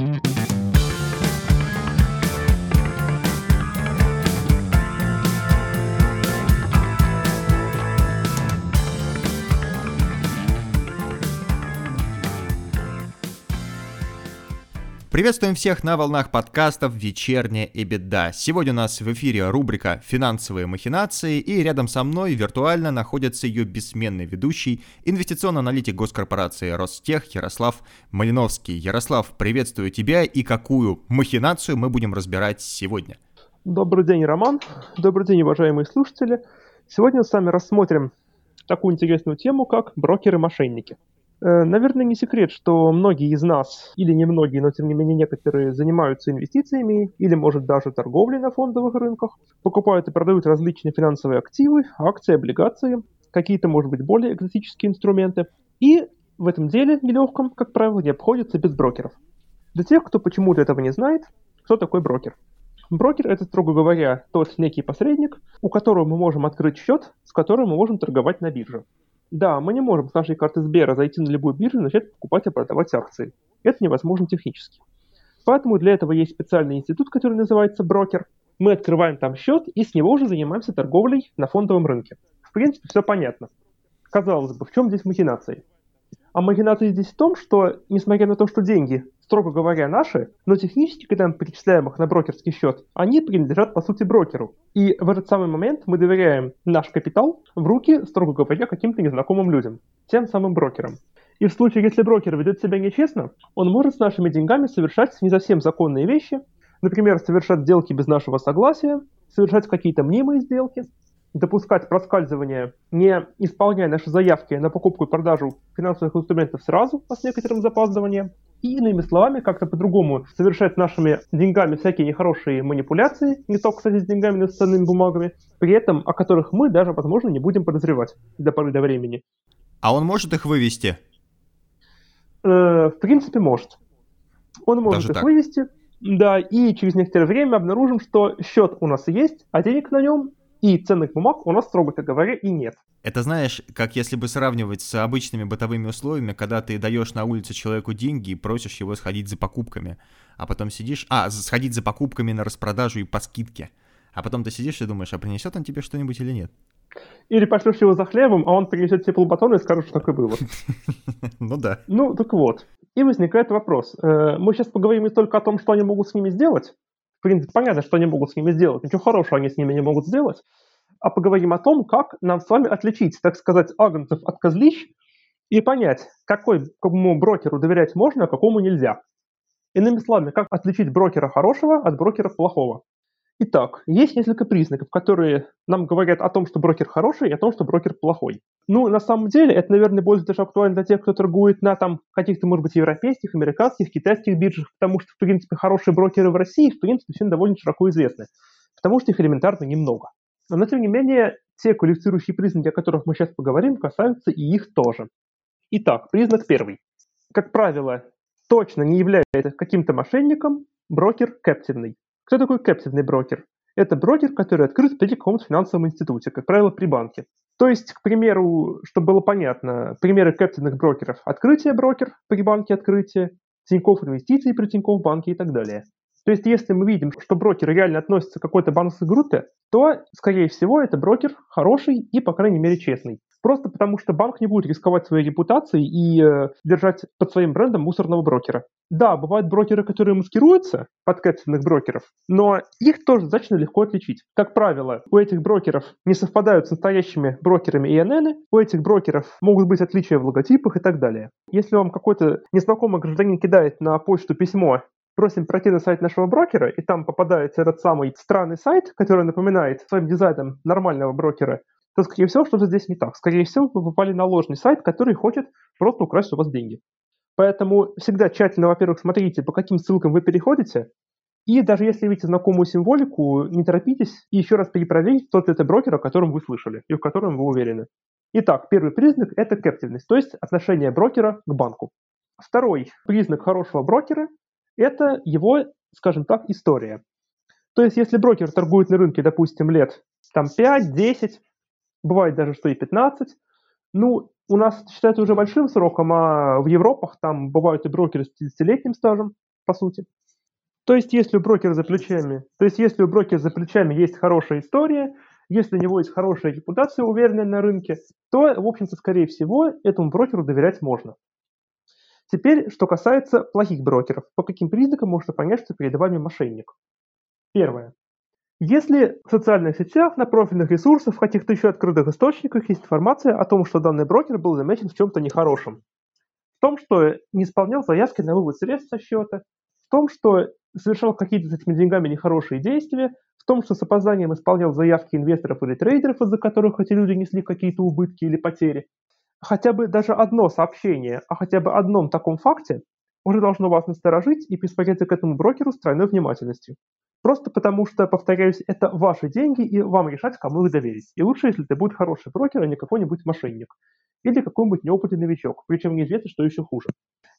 Mm-hmm. Приветствуем всех на волнах подкастов «Вечерняя и беда». Сегодня у нас в эфире рубрика «Финансовые махинации» и рядом со мной виртуально находится ее бессменный ведущий, инвестиционный аналитик госкорпорации «Ростех» Ярослав Малиновский. Ярослав, приветствую тебя и какую махинацию мы будем разбирать сегодня? Добрый день, Роман. Добрый день, уважаемые слушатели. Сегодня мы с вами рассмотрим такую интересную тему, как брокеры-мошенники – наверное, не секрет, что многие из нас, или не многие, но тем не менее некоторые, занимаются инвестициями или, может, даже торговлей на фондовых рынках, покупают и продают различные финансовые активы, акции, облигации, какие-то, может быть, более экзотические инструменты. И в этом деле нелегком, как правило, не обходится без брокеров. Для тех, кто почему-то этого не знает, кто такой брокер? Брокер – это, строго говоря, тот некий посредник, у которого мы можем открыть счет, с которым мы можем торговать на бирже. Да, мы не можем с нашей карты Сбера зайти на любую биржу и начать покупать и продавать акции. Это невозможно технически. Поэтому для этого есть специальный институт, который называется брокер. Мы открываем там счет и с него уже занимаемся торговлей на фондовом рынке. В принципе, все понятно. Казалось бы, в чем здесь махинации? А махинация здесь в том, что, несмотря на то, что деньги строго говоря, наши, но технически, когда мы перечисляем их на брокерский счет, они принадлежат, по сути, брокеру. И в этот самый момент мы доверяем наш капитал в руки, строго говоря, каким-то незнакомым людям, тем самым брокерам. И в случае, если брокер ведет себя нечестно, он может с нашими деньгами совершать не совсем законные вещи, например, совершать сделки без нашего согласия, совершать какие-то мнимые сделки, допускать проскальзывание, не исполняя наши заявки на покупку и продажу финансовых инструментов сразу, а с некоторым запаздыванием, и иными словами, как-то по-другому совершать нашими деньгами всякие нехорошие манипуляции, не только, кстати, с деньгами, но и с ценными бумагами, при этом о которых мы даже, возможно, не будем подозревать до поры до времени. А он может их вывести? Э, в принципе, может. Он может даже их так. вывести, да, и через некоторое время обнаружим, что счет у нас есть, а денег на нем и ценных бумаг у нас, строго говоря, и нет. Это знаешь, как если бы сравнивать с обычными бытовыми условиями, когда ты даешь на улице человеку деньги и просишь его сходить за покупками, а потом сидишь... А, сходить за покупками на распродажу и по скидке. А потом ты сидишь и думаешь, а принесет он тебе что-нибудь или нет? Или пошлешь его за хлебом, а он принесет тебе полбатона и скажет, что так и было. Ну да. Ну, так вот. И возникает вопрос. Э, мы сейчас поговорим не только о том, что они могут с ними сделать, в принципе, понятно, что они могут с ними сделать. Ничего хорошего они с ними не могут сделать. А поговорим о том, как нам с вами отличить, так сказать, агнцев от козлищ и понять, какой, какому брокеру доверять можно, а какому нельзя. Иными словами, как отличить брокера хорошего от брокера плохого. Итак, есть несколько признаков, которые нам говорят о том, что брокер хороший и о том, что брокер плохой. Ну, на самом деле, это, наверное, больше даже актуально для тех, кто торгует на там каких-то, может быть, европейских, американских, китайских биржах, потому что, в принципе, хорошие брокеры в России, в принципе, всем довольно широко известны, потому что их элементарно немного. Но, тем не менее, те квалифицирующие признаки, о которых мы сейчас поговорим, касаются и их тоже. Итак, признак первый. Как правило, точно не является каким-то мошенником брокер кэптивный. Кто такой кэптивный брокер? Это брокер, который открыт при каком-то финансовом институте, как правило, при банке. То есть, к примеру, чтобы было понятно, примеры кэптивных брокеров – открытие брокер при банке открытие, Тинькофф инвестиции при Тинькофф банке и так далее. То есть, если мы видим, что брокер реально относится к какой-то банковской группе, то, скорее всего, это брокер хороший и, по крайней мере, честный. Просто потому, что банк не будет рисковать своей репутацией и э, держать под своим брендом мусорного брокера. Да, бывают брокеры, которые маскируются под качественных брокеров, но их тоже достаточно легко отличить. Как правило, у этих брокеров не совпадают с настоящими брокерами ИНН, у этих брокеров могут быть отличия в логотипах и так далее. Если вам какой-то незнакомый гражданин кидает на почту письмо просим пройти на сайт нашего брокера, и там попадается этот самый странный сайт, который напоминает своим дизайном нормального брокера, то, скорее всего, что-то здесь не так. Скорее всего, вы попали на ложный сайт, который хочет просто украсть у вас деньги. Поэтому всегда тщательно, во-первых, смотрите, по каким ссылкам вы переходите, и даже если видите знакомую символику, не торопитесь и еще раз перепроверить, тот ли это брокер, о котором вы слышали и в котором вы уверены. Итак, первый признак – это кэптивность, то есть отношение брокера к банку. Второй признак хорошего брокера – это его, скажем так, история. То есть, если брокер торгует на рынке, допустим, лет там 5-10, бывает даже, что и 15. Ну, у нас считается уже большим сроком, а в Европах там бывают и брокеры с 30-летним стажем. по сути. То есть, если у брокера за плечами, то есть, если у брокера за плечами есть хорошая история, если у него есть хорошая репутация, уверенная на рынке, то, в общем-то, скорее всего, этому брокеру доверять можно. Теперь, что касается плохих брокеров. По каким признакам можно понять, что перед вами мошенник? Первое. Если в социальных сетях, на профильных ресурсах, в каких-то еще открытых источниках есть информация о том, что данный брокер был замечен в чем-то нехорошем, в том, что не исполнял заявки на вывод средств со счета, в том, что совершал какие-то с этими деньгами нехорошие действия, в том, что с опозданием исполнял заявки инвесторов или трейдеров, из-за которых эти люди несли какие-то убытки или потери. Хотя бы даже одно сообщение о хотя бы одном таком факте уже должно вас насторожить и присмотреться к этому брокеру с тройной внимательностью. Просто потому что, повторяюсь, это ваши деньги, и вам решать, кому их доверить. И лучше, если это будет хороший брокер, а не какой-нибудь мошенник. Или какой-нибудь неопытный новичок, причем неизвестно, что еще хуже.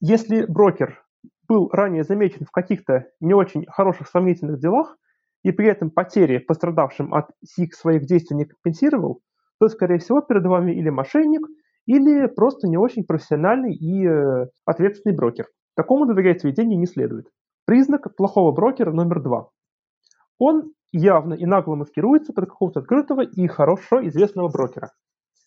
Если брокер был ранее замечен в каких-то не очень хороших сомнительных делах, и при этом потери пострадавшим от сих своих действий не компенсировал, то, скорее всего, перед вами или мошенник, или просто не очень профессиональный и э, ответственный брокер. Такому доверять свои не следует. Признак плохого брокера номер два. Он явно и нагло маскируется под какого-то открытого и хорошо известного брокера.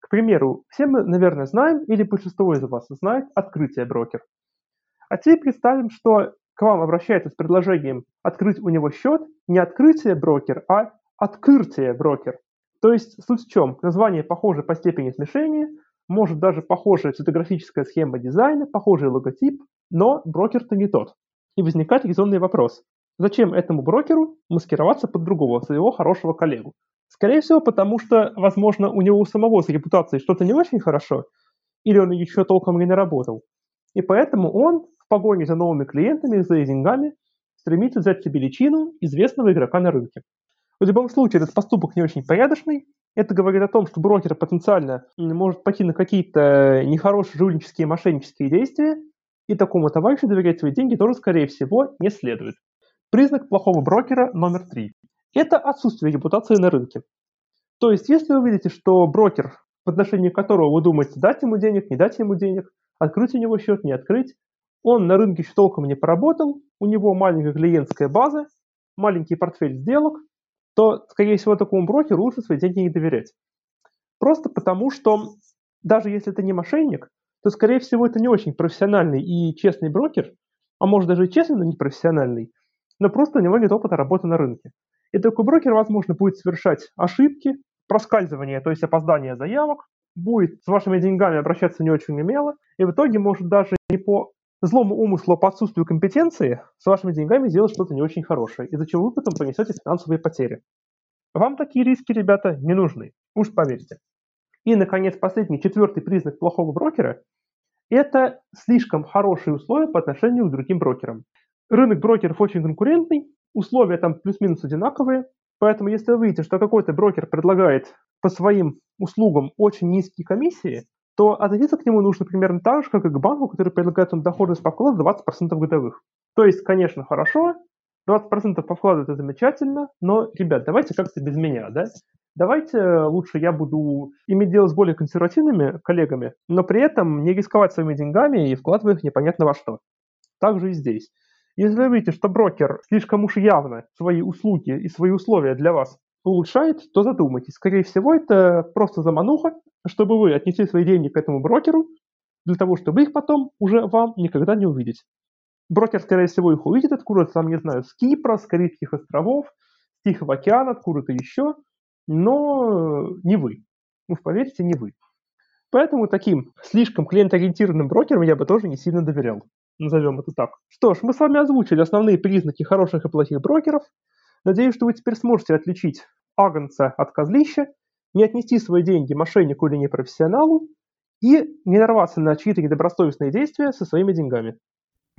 К примеру, все мы, наверное, знаем, или большинство из вас знает, открытие брокер. А теперь представим, что к вам обращается с предложением открыть у него счет не открытие брокер, а открытие брокер. То есть суть в чем? Название похоже по степени смешения, может даже похожая цветографическая схема дизайна, похожий логотип, но брокер-то не тот. И возникает резонный вопрос. Зачем этому брокеру маскироваться под другого, своего хорошего коллегу? Скорее всего, потому что, возможно, у него самого с репутацией что-то не очень хорошо, или он еще толком не наработал. И поэтому он в погоне за новыми клиентами, за деньгами, стремится взять себе личину известного игрока на рынке. В любом случае, этот поступок не очень порядочный. Это говорит о том, что брокер потенциально может пойти на какие-то нехорошие жульнические, мошеннические действия, и такому товарищу доверять свои деньги тоже, скорее всего, не следует. Признак плохого брокера номер три – это отсутствие репутации на рынке. То есть, если вы видите, что брокер, в отношении которого вы думаете дать ему денег, не дать ему денег, открыть у него счет, не открыть, он на рынке еще толком не поработал, у него маленькая клиентская база, маленький портфель сделок, то, скорее всего, такому брокеру лучше свои деньги не доверять. Просто потому, что даже если это не мошенник, то, скорее всего, это не очень профессиональный и честный брокер, а может даже и честный, но не профессиональный, но просто у него нет опыта работы на рынке. И такой брокер, возможно, будет совершать ошибки, проскальзывание, то есть опоздание заявок, будет с вашими деньгами обращаться не очень умело, и в итоге может даже не по злому умыслу, а по отсутствию компетенции с вашими деньгами сделать что-то не очень хорошее, из-за чего вы потом понесете финансовые потери. Вам такие риски, ребята, не нужны, уж поверьте. И, наконец, последний, четвертый признак плохого брокера – это слишком хорошие условия по отношению к другим брокерам. Рынок брокеров очень конкурентный, условия там плюс-минус одинаковые, поэтому если вы видите, что какой-то брокер предлагает по своим услугам очень низкие комиссии, то относиться к нему нужно примерно так же, как и к банку, который предлагает вам доходность по вкладу 20% годовых. То есть, конечно, хорошо, 20% по вкладу это замечательно, но, ребят, давайте как-то без меня, да? Давайте лучше я буду иметь дело с более консервативными коллегами, но при этом не рисковать своими деньгами и вкладывая их непонятно во что. Так же и здесь. Если вы видите, что брокер слишком уж явно свои услуги и свои условия для вас улучшает, то задумайтесь. Скорее всего, это просто замануха, чтобы вы отнесли свои деньги к этому брокеру, для того, чтобы их потом уже вам никогда не увидеть. Брокер, скорее всего, их увидит откуда-то, там, не знаю, с Кипра, с Карибских островов, с Тихого океана, откуда-то еще, но не вы. Ну, поверьте, не вы. Поэтому таким слишком клиентоориентированным брокерам я бы тоже не сильно доверял назовем это так. Что ж, мы с вами озвучили основные признаки хороших и плохих брокеров. Надеюсь, что вы теперь сможете отличить агнца от козлища, не отнести свои деньги мошеннику или непрофессионалу и не нарваться на чьи-то недобросовестные действия со своими деньгами.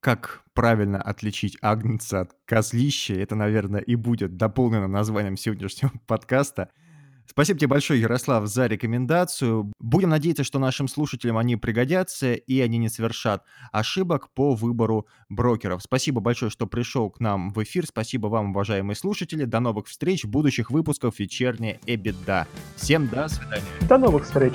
Как правильно отличить агнца от козлища, это, наверное, и будет дополнено названием сегодняшнего подкаста – Спасибо тебе большое, Ярослав, за рекомендацию. Будем надеяться, что нашим слушателям они пригодятся и они не совершат ошибок по выбору брокеров. Спасибо большое, что пришел к нам в эфир. Спасибо вам, уважаемые слушатели. До новых встреч в будущих выпусках «Вечерняя Эбида». Всем до свидания. До новых встреч.